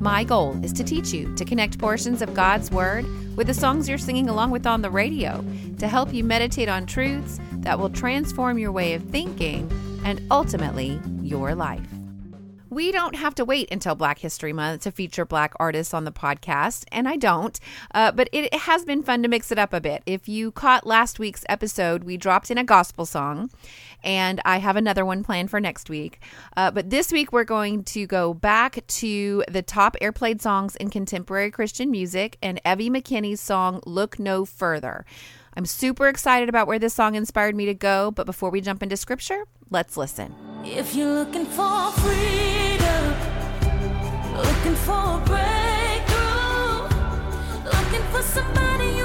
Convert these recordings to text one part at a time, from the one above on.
My goal is to teach you to connect portions of God's Word with the songs you're singing along with on the radio to help you meditate on truths that will transform your way of thinking and ultimately your life. We don't have to wait until Black History Month to feature Black artists on the podcast, and I don't, uh, but it has been fun to mix it up a bit. If you caught last week's episode, we dropped in a gospel song, and I have another one planned for next week. Uh, but this week, we're going to go back to the top airplayed songs in contemporary Christian music and Evvie McKinney's song Look No Further. I'm super excited about where this song inspired me to go, but before we jump into scripture, let's listen. If you're looking for freedom, looking for a breakthrough, looking for somebody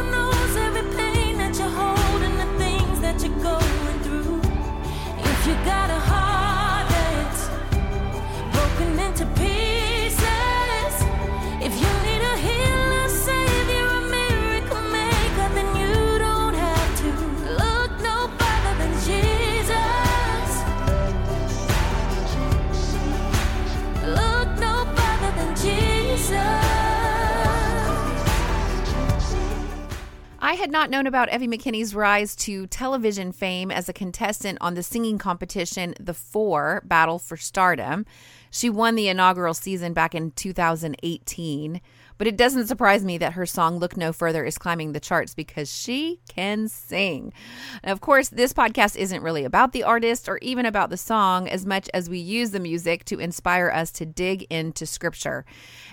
If I had not known about Evvie McKinney's rise to television fame as a contestant on the singing competition The Four Battle for Stardom. She won the inaugural season back in 2018. But it doesn't surprise me that her song Look No Further is climbing the charts because she can sing. And of course, this podcast isn't really about the artist or even about the song as much as we use the music to inspire us to dig into scripture.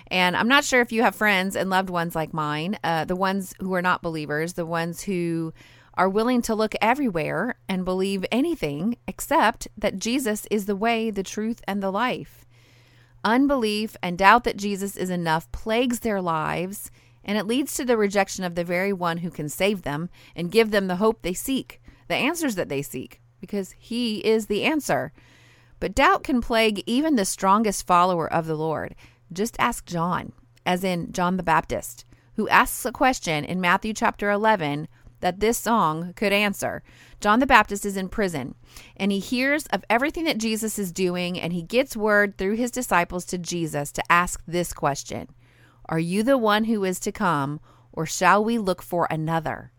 And I'm not sure if you have friends and loved ones like mine, uh, the ones who are not believers, the ones who are willing to look everywhere and believe anything except that Jesus is the way, the truth, and the life. Unbelief and doubt that Jesus is enough plagues their lives, and it leads to the rejection of the very one who can save them and give them the hope they seek, the answers that they seek, because he is the answer. But doubt can plague even the strongest follower of the Lord. Just ask John, as in John the Baptist, who asks a question in Matthew chapter 11 that this song could answer. John the Baptist is in prison and he hears of everything that Jesus is doing and he gets word through his disciples to Jesus to ask this question Are you the one who is to come or shall we look for another?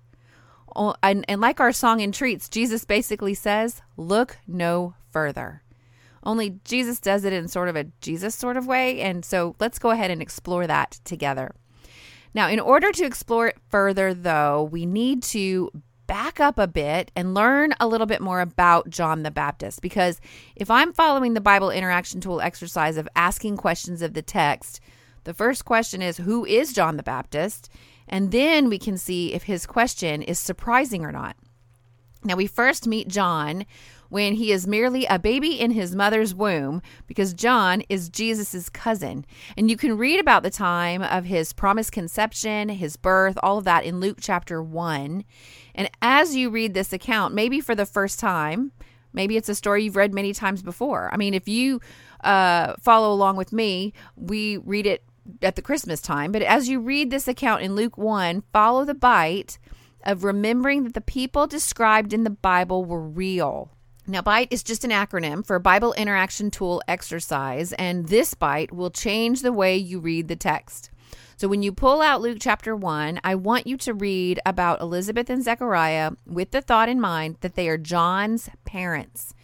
And, and like our song entreats, Jesus basically says, Look no further. Only Jesus does it in sort of a Jesus sort of way. And so let's go ahead and explore that together. Now, in order to explore it further, though, we need to back up a bit and learn a little bit more about John the Baptist. Because if I'm following the Bible interaction tool exercise of asking questions of the text, the first question is Who is John the Baptist? And then we can see if his question is surprising or not. Now, we first meet John when he is merely a baby in his mother's womb because John is Jesus' cousin. And you can read about the time of his promised conception, his birth, all of that in Luke chapter 1. And as you read this account, maybe for the first time, maybe it's a story you've read many times before. I mean, if you uh, follow along with me, we read it at the Christmas time. But as you read this account in Luke 1, follow the bite of remembering that the people described in the Bible were real. Now, BITE is just an acronym for Bible Interaction Tool Exercise, and this BITE will change the way you read the text. So, when you pull out Luke chapter 1, I want you to read about Elizabeth and Zechariah with the thought in mind that they are John's parents.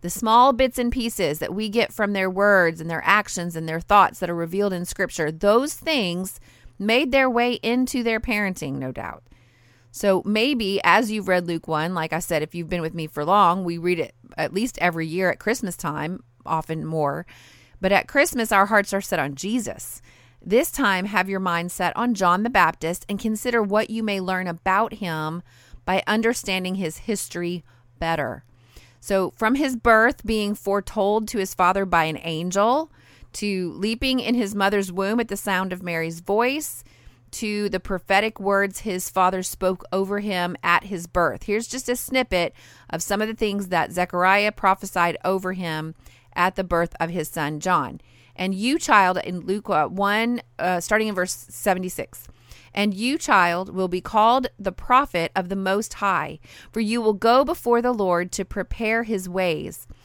The small bits and pieces that we get from their words and their actions and their thoughts that are revealed in Scripture, those things made their way into their parenting, no doubt. So maybe as you've read Luke 1, like I said, if you've been with me for long, we read it at least every year at Christmas time, often more. But at Christmas, our hearts are set on Jesus. This time, have your mind set on John the Baptist and consider what you may learn about him by understanding his history better. So, from his birth being foretold to his father by an angel, to leaping in his mother's womb at the sound of Mary's voice, to the prophetic words his father spoke over him at his birth. Here's just a snippet of some of the things that Zechariah prophesied over him at the birth of his son John. And you, child, in Luke uh, 1, uh, starting in verse 76. And you, child, will be called the prophet of the Most High, for you will go before the Lord to prepare his ways,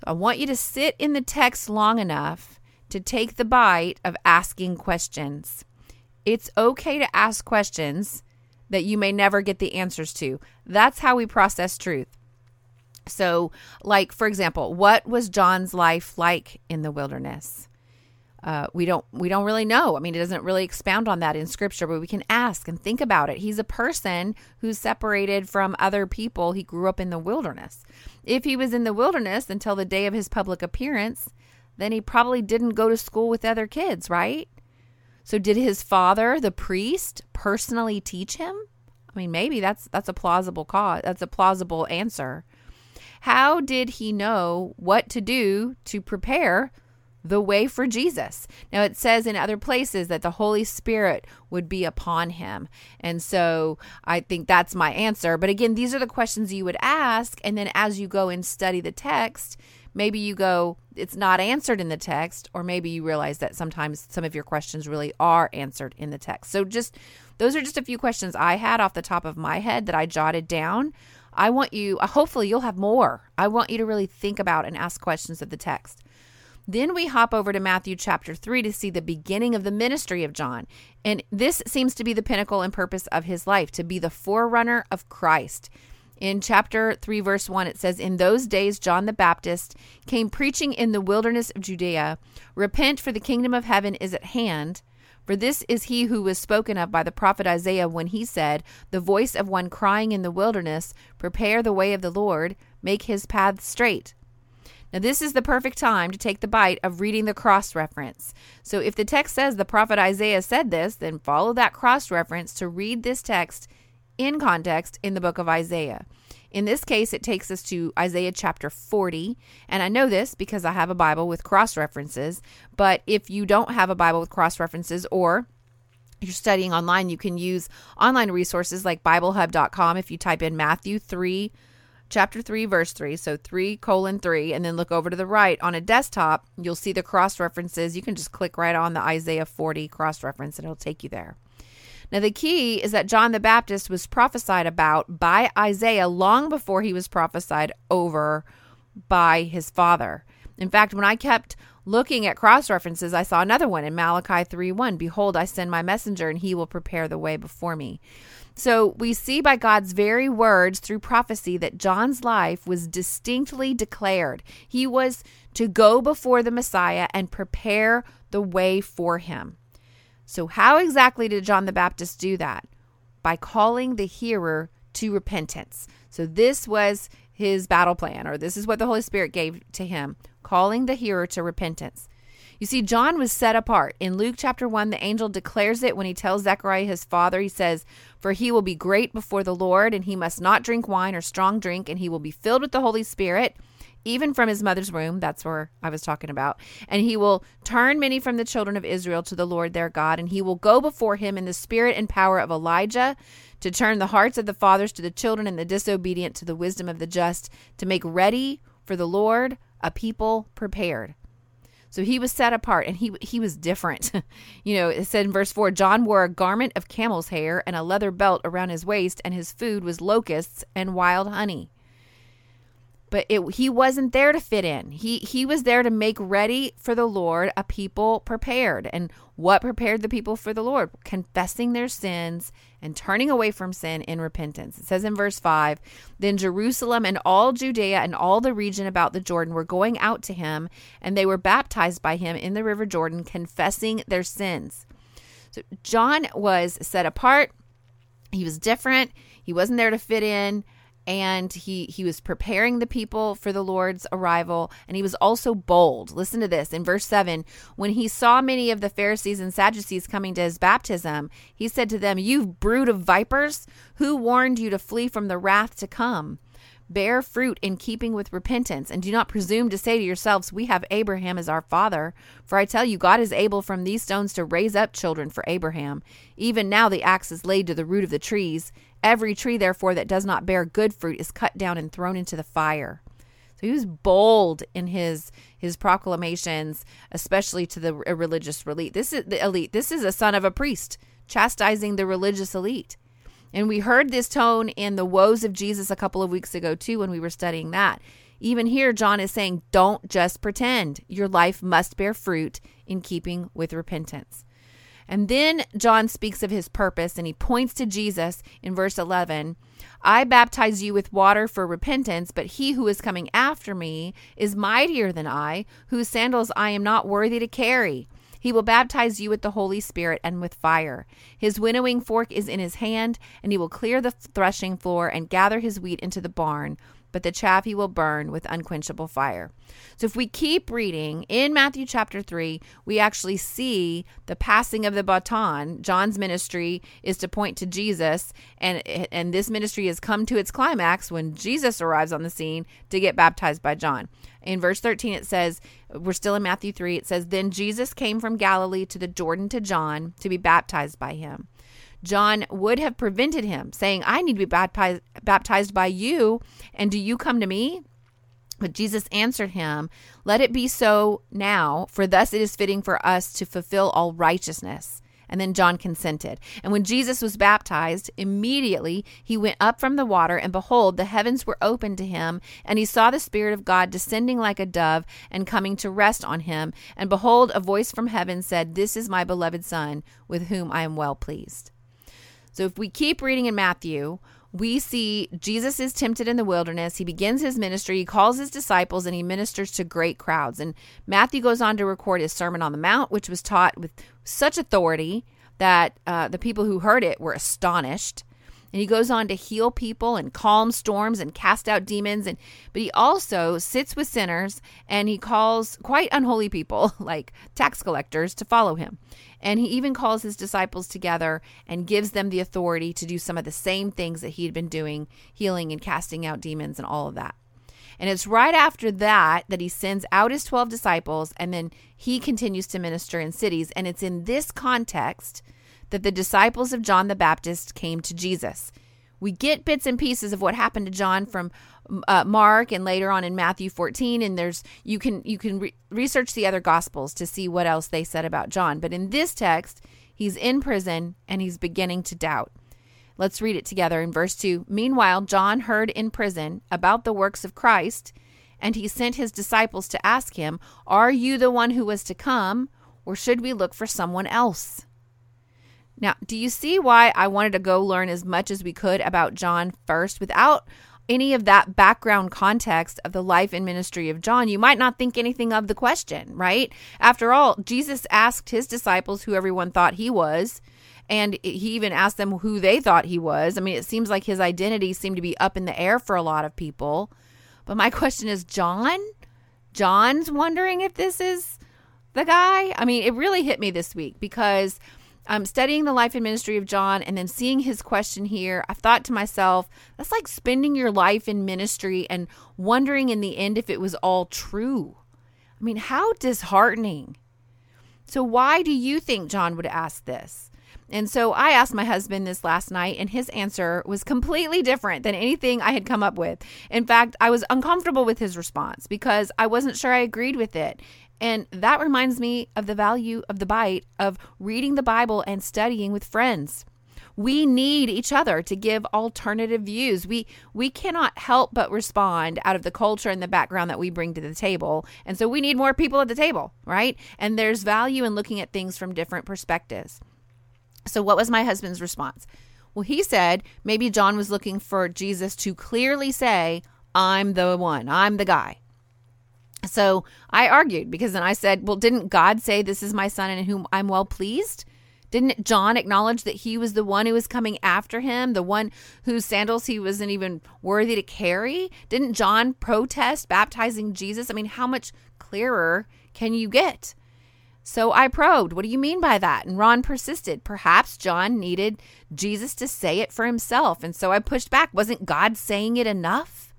So I want you to sit in the text long enough to take the bite of asking questions. It's okay to ask questions that you may never get the answers to. That's how we process truth. So, like, for example, what was John's life like in the wilderness? Uh, we don't we don't really know. I mean, it doesn't really expound on that in scripture, but we can ask and think about it. He's a person who's separated from other people. He grew up in the wilderness. If he was in the wilderness until the day of his public appearance, then he probably didn't go to school with other kids, right? So did his father, the priest, personally teach him? I mean, maybe that's that's a plausible cause. That's a plausible answer. How did he know what to do to prepare the way for Jesus. Now, it says in other places that the Holy Spirit would be upon him. And so I think that's my answer. But again, these are the questions you would ask. And then as you go and study the text, maybe you go, it's not answered in the text, or maybe you realize that sometimes some of your questions really are answered in the text. So just those are just a few questions I had off the top of my head that I jotted down. I want you, hopefully, you'll have more. I want you to really think about and ask questions of the text. Then we hop over to Matthew chapter 3 to see the beginning of the ministry of John. And this seems to be the pinnacle and purpose of his life to be the forerunner of Christ. In chapter 3, verse 1, it says, In those days, John the Baptist came preaching in the wilderness of Judea Repent, for the kingdom of heaven is at hand. For this is he who was spoken of by the prophet Isaiah when he said, The voice of one crying in the wilderness, Prepare the way of the Lord, make his path straight. Now, this is the perfect time to take the bite of reading the cross reference. So, if the text says the prophet Isaiah said this, then follow that cross reference to read this text in context in the book of Isaiah. In this case, it takes us to Isaiah chapter 40. And I know this because I have a Bible with cross references. But if you don't have a Bible with cross references or you're studying online, you can use online resources like BibleHub.com. If you type in Matthew 3, chapter 3, verse 3. So 3 colon 3. And then look over to the right on a desktop. You'll see the cross references. You can just click right on the Isaiah 40 cross reference and it'll take you there. Now, the key is that John the Baptist was prophesied about by Isaiah long before he was prophesied over by his father. In fact, when I kept looking at cross references, I saw another one in Malachi 3 1. Behold, I send my messenger, and he will prepare the way before me. So we see by God's very words through prophecy that John's life was distinctly declared. He was to go before the Messiah and prepare the way for him. So, how exactly did John the Baptist do that? By calling the hearer to repentance. So, this was his battle plan, or this is what the Holy Spirit gave to him calling the hearer to repentance. You see, John was set apart. In Luke chapter 1, the angel declares it when he tells Zechariah his father. He says, For he will be great before the Lord, and he must not drink wine or strong drink, and he will be filled with the Holy Spirit, even from his mother's womb. That's where I was talking about. And he will turn many from the children of Israel to the Lord their God, and he will go before him in the spirit and power of Elijah to turn the hearts of the fathers to the children and the disobedient to the wisdom of the just, to make ready for the Lord a people prepared. So he was set apart and he he was different. you know, it said in verse 4, John wore a garment of camel's hair and a leather belt around his waist and his food was locusts and wild honey. but it, he wasn't there to fit in. He he was there to make ready for the Lord a people prepared. And what prepared the people for the Lord? Confessing their sins and turning away from sin in repentance. It says in verse 5, then Jerusalem and all Judea and all the region about the Jordan were going out to him, and they were baptized by him in the river Jordan, confessing their sins. So John was set apart. He was different. He wasn't there to fit in and he he was preparing the people for the Lord's arrival and he was also bold. Listen to this in verse 7, when he saw many of the Pharisees and Sadducees coming to his baptism, he said to them, "You brood of vipers, who warned you to flee from the wrath to come?" Bear fruit in keeping with repentance, and do not presume to say to yourselves, We have Abraham as our father. For I tell you, God is able from these stones to raise up children for Abraham. Even now the axe is laid to the root of the trees. Every tree, therefore, that does not bear good fruit is cut down and thrown into the fire. So he was bold in his his proclamations, especially to the religious elite. This is the elite. This is a son of a priest chastising the religious elite. And we heard this tone in the woes of Jesus a couple of weeks ago, too, when we were studying that. Even here, John is saying, don't just pretend. Your life must bear fruit in keeping with repentance. And then John speaks of his purpose and he points to Jesus in verse 11 I baptize you with water for repentance, but he who is coming after me is mightier than I, whose sandals I am not worthy to carry. He will baptize you with the Holy Spirit and with fire. His winnowing fork is in his hand, and he will clear the threshing floor and gather his wheat into the barn but the chaff he will burn with unquenchable fire. So if we keep reading in Matthew chapter 3, we actually see the passing of the baton. John's ministry is to point to Jesus and and this ministry has come to its climax when Jesus arrives on the scene to get baptized by John. In verse 13 it says, we're still in Matthew 3, it says then Jesus came from Galilee to the Jordan to John to be baptized by him. John would have prevented him, saying, I need to be baptized, by you, and do you come to me? But Jesus answered him, Let it be so now, for thus it is fitting for us to fulfill all righteousness. And then John consented. And when Jesus was baptized, immediately he went up from the water, and behold, the heavens were opened to him, and he saw the Spirit of God descending like a dove and coming to rest on him. And behold, a voice from heaven said, This is my beloved Son, with whom I am well pleased. So if we keep reading in Matthew, we see Jesus is tempted in the wilderness. He begins his ministry, he calls his disciples, and he ministers to great crowds. And Matthew goes on to record his Sermon on the Mount, which was taught with such authority that uh, the people who heard it were astonished. And he goes on to heal people and calm storms and cast out demons. And but he also sits with sinners and he calls quite unholy people, like tax collectors, to follow him. And he even calls his disciples together and gives them the authority to do some of the same things that he had been doing, healing and casting out demons and all of that. And it's right after that that he sends out his 12 disciples and then he continues to minister in cities. And it's in this context that the disciples of John the Baptist came to Jesus. We get bits and pieces of what happened to John from uh, Mark and later on in Matthew 14 and there's you can you can re- research the other gospels to see what else they said about John. But in this text he's in prison and he's beginning to doubt. Let's read it together in verse 2 meanwhile John heard in prison about the works of Christ and he sent his disciples to ask him are you the one who was to come or should we look for someone else now, do you see why I wanted to go learn as much as we could about John first without any of that background context of the life and ministry of John, you might not think anything of the question, right? After all, Jesus asked his disciples who everyone thought he was, and he even asked them who they thought he was. I mean, it seems like his identity seemed to be up in the air for a lot of people. But my question is, John? John's wondering if this is the guy? I mean, it really hit me this week because um, studying the life and ministry of John and then seeing his question here, I thought to myself, that's like spending your life in ministry and wondering in the end if it was all true. I mean, how disheartening. So, why do you think John would ask this? And so I asked my husband this last night, and his answer was completely different than anything I had come up with. In fact, I was uncomfortable with his response because I wasn't sure I agreed with it. And that reminds me of the value of the bite of reading the Bible and studying with friends. we need each other to give alternative views. We we cannot help but respond out of the culture and the background that we bring to the table. And so we need more people at the table, right? And there's value in looking at things from different perspectives. So what was my husband's response? Well, he said maybe John was looking for Jesus to clearly say, I'm the one, I'm the guy. So I argued because then I said, Well, didn't God say, This is my son in whom I'm well pleased? Didn't John acknowledge that he was the one who was coming after him, the one whose sandals he wasn't even worthy to carry? Didn't John protest baptizing Jesus? I mean, how much clearer can you get? So I probed, What do you mean by that? And Ron persisted. Perhaps John needed Jesus to say it for himself. And so I pushed back. Wasn't God saying it enough?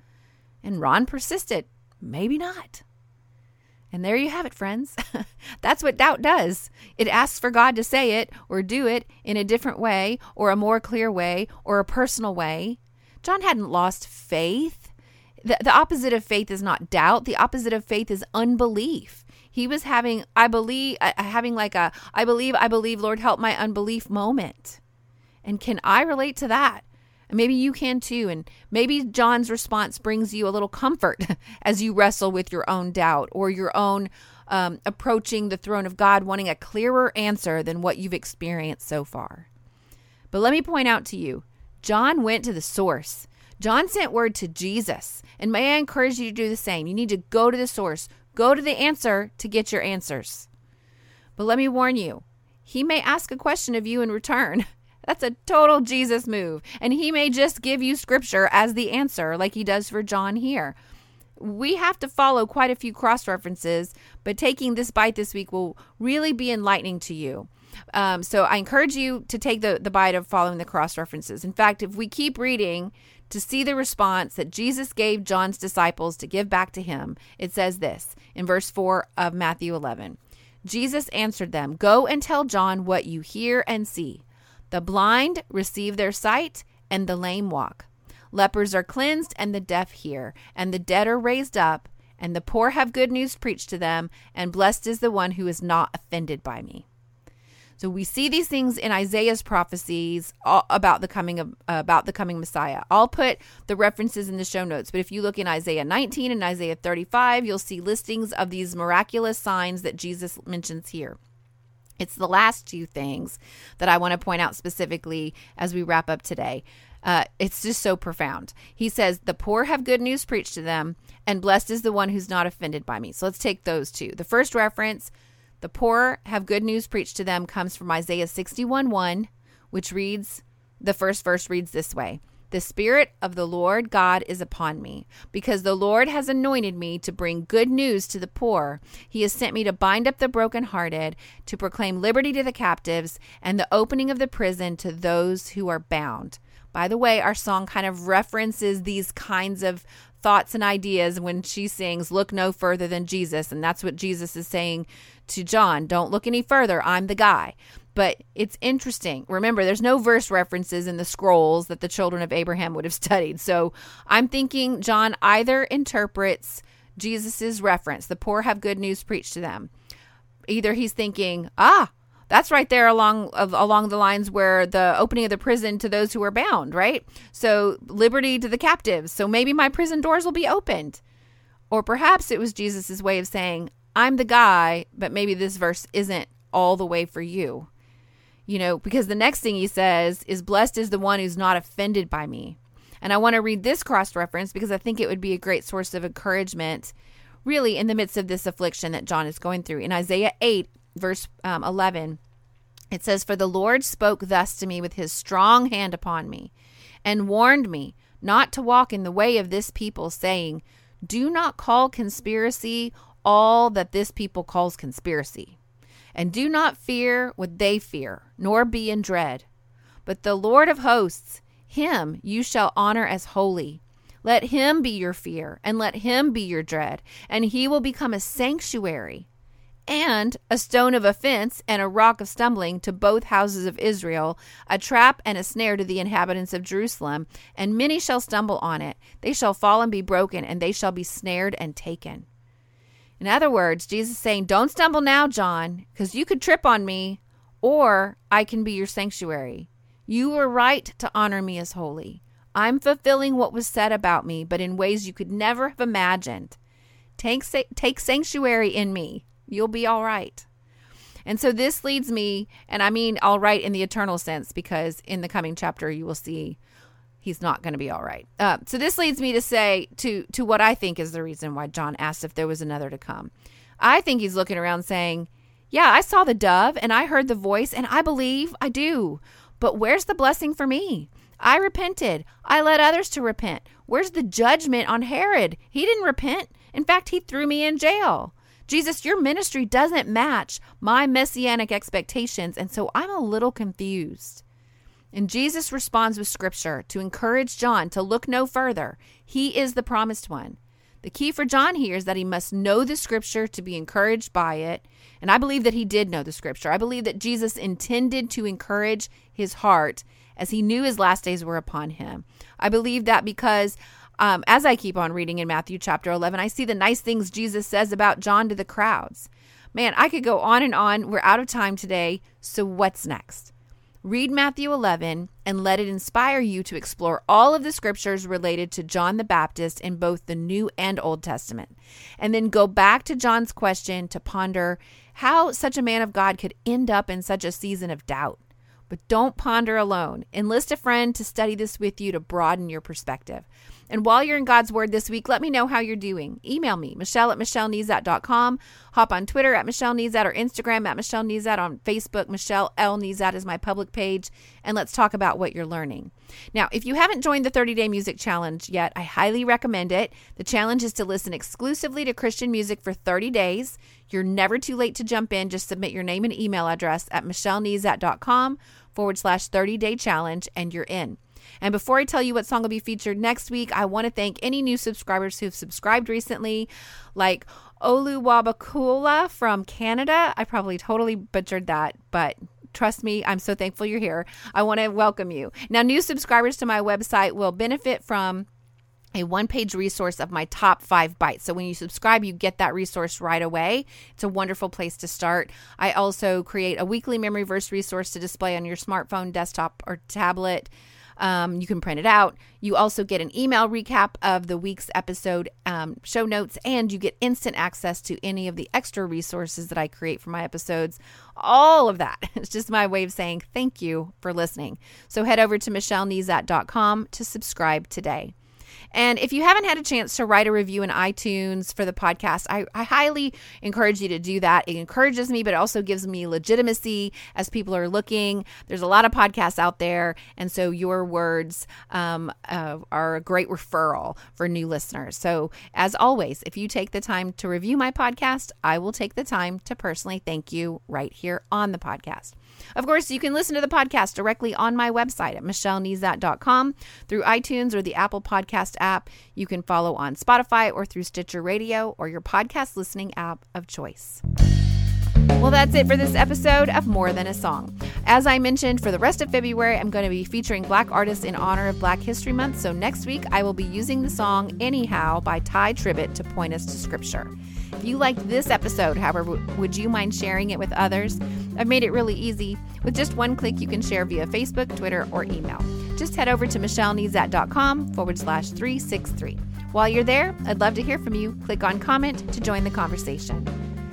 And Ron persisted. Maybe not. And there you have it, friends. That's what doubt does. It asks for God to say it or do it in a different way or a more clear way or a personal way. John hadn't lost faith. The, the opposite of faith is not doubt, the opposite of faith is unbelief. He was having, I believe, uh, having like a, I believe, I believe, Lord, help my unbelief moment. And can I relate to that? Maybe you can too. And maybe John's response brings you a little comfort as you wrestle with your own doubt or your own um, approaching the throne of God, wanting a clearer answer than what you've experienced so far. But let me point out to you John went to the source. John sent word to Jesus. And may I encourage you to do the same? You need to go to the source, go to the answer to get your answers. But let me warn you, he may ask a question of you in return. That's a total Jesus move. And he may just give you scripture as the answer, like he does for John here. We have to follow quite a few cross references, but taking this bite this week will really be enlightening to you. Um, so I encourage you to take the, the bite of following the cross references. In fact, if we keep reading to see the response that Jesus gave John's disciples to give back to him, it says this in verse 4 of Matthew 11 Jesus answered them, Go and tell John what you hear and see. The blind receive their sight, and the lame walk. Lepers are cleansed, and the deaf hear, and the dead are raised up, and the poor have good news preached to them, and blessed is the one who is not offended by me. So we see these things in Isaiah's prophecies about the coming of uh, about the coming Messiah. I'll put the references in the show notes, but if you look in Isaiah 19 and Isaiah 35, you'll see listings of these miraculous signs that Jesus mentions here. It's the last two things that I want to point out specifically as we wrap up today. Uh, it's just so profound. He says, The poor have good news preached to them, and blessed is the one who's not offended by me. So let's take those two. The first reference, the poor have good news preached to them, comes from Isaiah 61 1, which reads, the first verse reads this way the Spirit of the Lord God is upon me, because the Lord has anointed me to bring good news to the poor. He has sent me to bind up the brokenhearted, to proclaim liberty to the captives, and the opening of the prison to those who are bound. By the way, our song kind of references these kinds of thoughts and ideas when she sings, Look no further than Jesus. And that's what Jesus is saying to John. Don't look any further. I'm the guy. But it's interesting. Remember, there's no verse references in the scrolls that the children of Abraham would have studied. So I'm thinking John either interprets Jesus's reference, the poor have good news preached to them. Either he's thinking, ah, that's right there along of, along the lines where the opening of the prison to those who are bound, right? So liberty to the captives. So maybe my prison doors will be opened. Or perhaps it was Jesus's way of saying, I'm the guy, but maybe this verse isn't all the way for you you know, because the next thing he says is, Blessed is the one who's not offended by me. And I want to read this cross reference because I think it would be a great source of encouragement, really, in the midst of this affliction that John is going through. In Isaiah 8, verse um, 11, it says, For the Lord spoke thus to me with his strong hand upon me, and warned me not to walk in the way of this people, saying, Do not call conspiracy all that this people calls conspiracy. And do not fear what they fear, nor be in dread. But the Lord of hosts, him you shall honor as holy. Let him be your fear, and let him be your dread, and he will become a sanctuary and a stone of offense and a rock of stumbling to both houses of Israel, a trap and a snare to the inhabitants of Jerusalem. And many shall stumble on it. They shall fall and be broken, and they shall be snared and taken. In other words, Jesus is saying, Don't stumble now, John, because you could trip on me, or I can be your sanctuary. You were right to honor me as holy. I'm fulfilling what was said about me, but in ways you could never have imagined. Take, take sanctuary in me. You'll be all right. And so this leads me, and I mean all right in the eternal sense, because in the coming chapter you will see he's not going to be all right. Uh, so this leads me to say to to what I think is the reason why John asked if there was another to come. I think he's looking around saying, "Yeah, I saw the dove and I heard the voice, and I believe I do. But where's the blessing for me? I repented. I led others to repent. Where's the judgment on Herod? He didn't repent. In fact, he threw me in jail." Jesus, your ministry doesn't match my messianic expectations, and so I'm a little confused. And Jesus responds with scripture to encourage John to look no further. He is the promised one. The key for John here is that he must know the scripture to be encouraged by it. And I believe that he did know the scripture. I believe that Jesus intended to encourage his heart as he knew his last days were upon him. I believe that because um, as I keep on reading in Matthew chapter 11, I see the nice things Jesus says about John to the crowds. Man, I could go on and on. We're out of time today. So, what's next? Read Matthew 11 and let it inspire you to explore all of the scriptures related to John the Baptist in both the New and Old Testament. And then go back to John's question to ponder how such a man of God could end up in such a season of doubt. But don't ponder alone. Enlist a friend to study this with you to broaden your perspective. And while you're in God's Word this week, let me know how you're doing. Email me, Michelle at MichelleNezat.com. Hop on Twitter at Michelle Nezat or Instagram at Michelle Nezat. On Facebook, Michelle L. Nezat is my public page. And let's talk about what you're learning. Now, if you haven't joined the 30 Day Music Challenge yet, I highly recommend it. The challenge is to listen exclusively to Christian music for 30 days. You're never too late to jump in. Just submit your name and email address at michellenezat.com forward slash 30 day challenge and you're in. And before I tell you what song will be featured next week, I want to thank any new subscribers who've subscribed recently, like Oluwabakula from Canada. I probably totally butchered that, but trust me, I'm so thankful you're here. I want to welcome you. Now, new subscribers to my website will benefit from a one page resource of my top five bites. So when you subscribe, you get that resource right away. It's a wonderful place to start. I also create a weekly memory verse resource to display on your smartphone, desktop, or tablet. Um, you can print it out. You also get an email recap of the week's episode um, show notes, and you get instant access to any of the extra resources that I create for my episodes. All of that. It's just my way of saying thank you for listening. So head over to michellenezat.com to subscribe today. And if you haven't had a chance to write a review in iTunes for the podcast, I, I highly encourage you to do that. It encourages me, but it also gives me legitimacy as people are looking. There's a lot of podcasts out there. And so your words um, uh, are a great referral for new listeners. So, as always, if you take the time to review my podcast, I will take the time to personally thank you right here on the podcast. Of course, you can listen to the podcast directly on my website at michellenezat.com through iTunes or the Apple Podcast app. You can follow on Spotify or through Stitcher Radio or your podcast listening app of choice. Well, that's it for this episode of More Than a Song. As I mentioned, for the rest of February, I'm going to be featuring Black artists in honor of Black History Month. So next week, I will be using the song Anyhow by Tye Tribbett to point us to scripture. If you liked this episode, however, would you mind sharing it with others? I've made it really easy. With just one click, you can share via Facebook, Twitter, or email. Just head over to michellenezat.com forward slash 363. While you're there, I'd love to hear from you. Click on comment to join the conversation.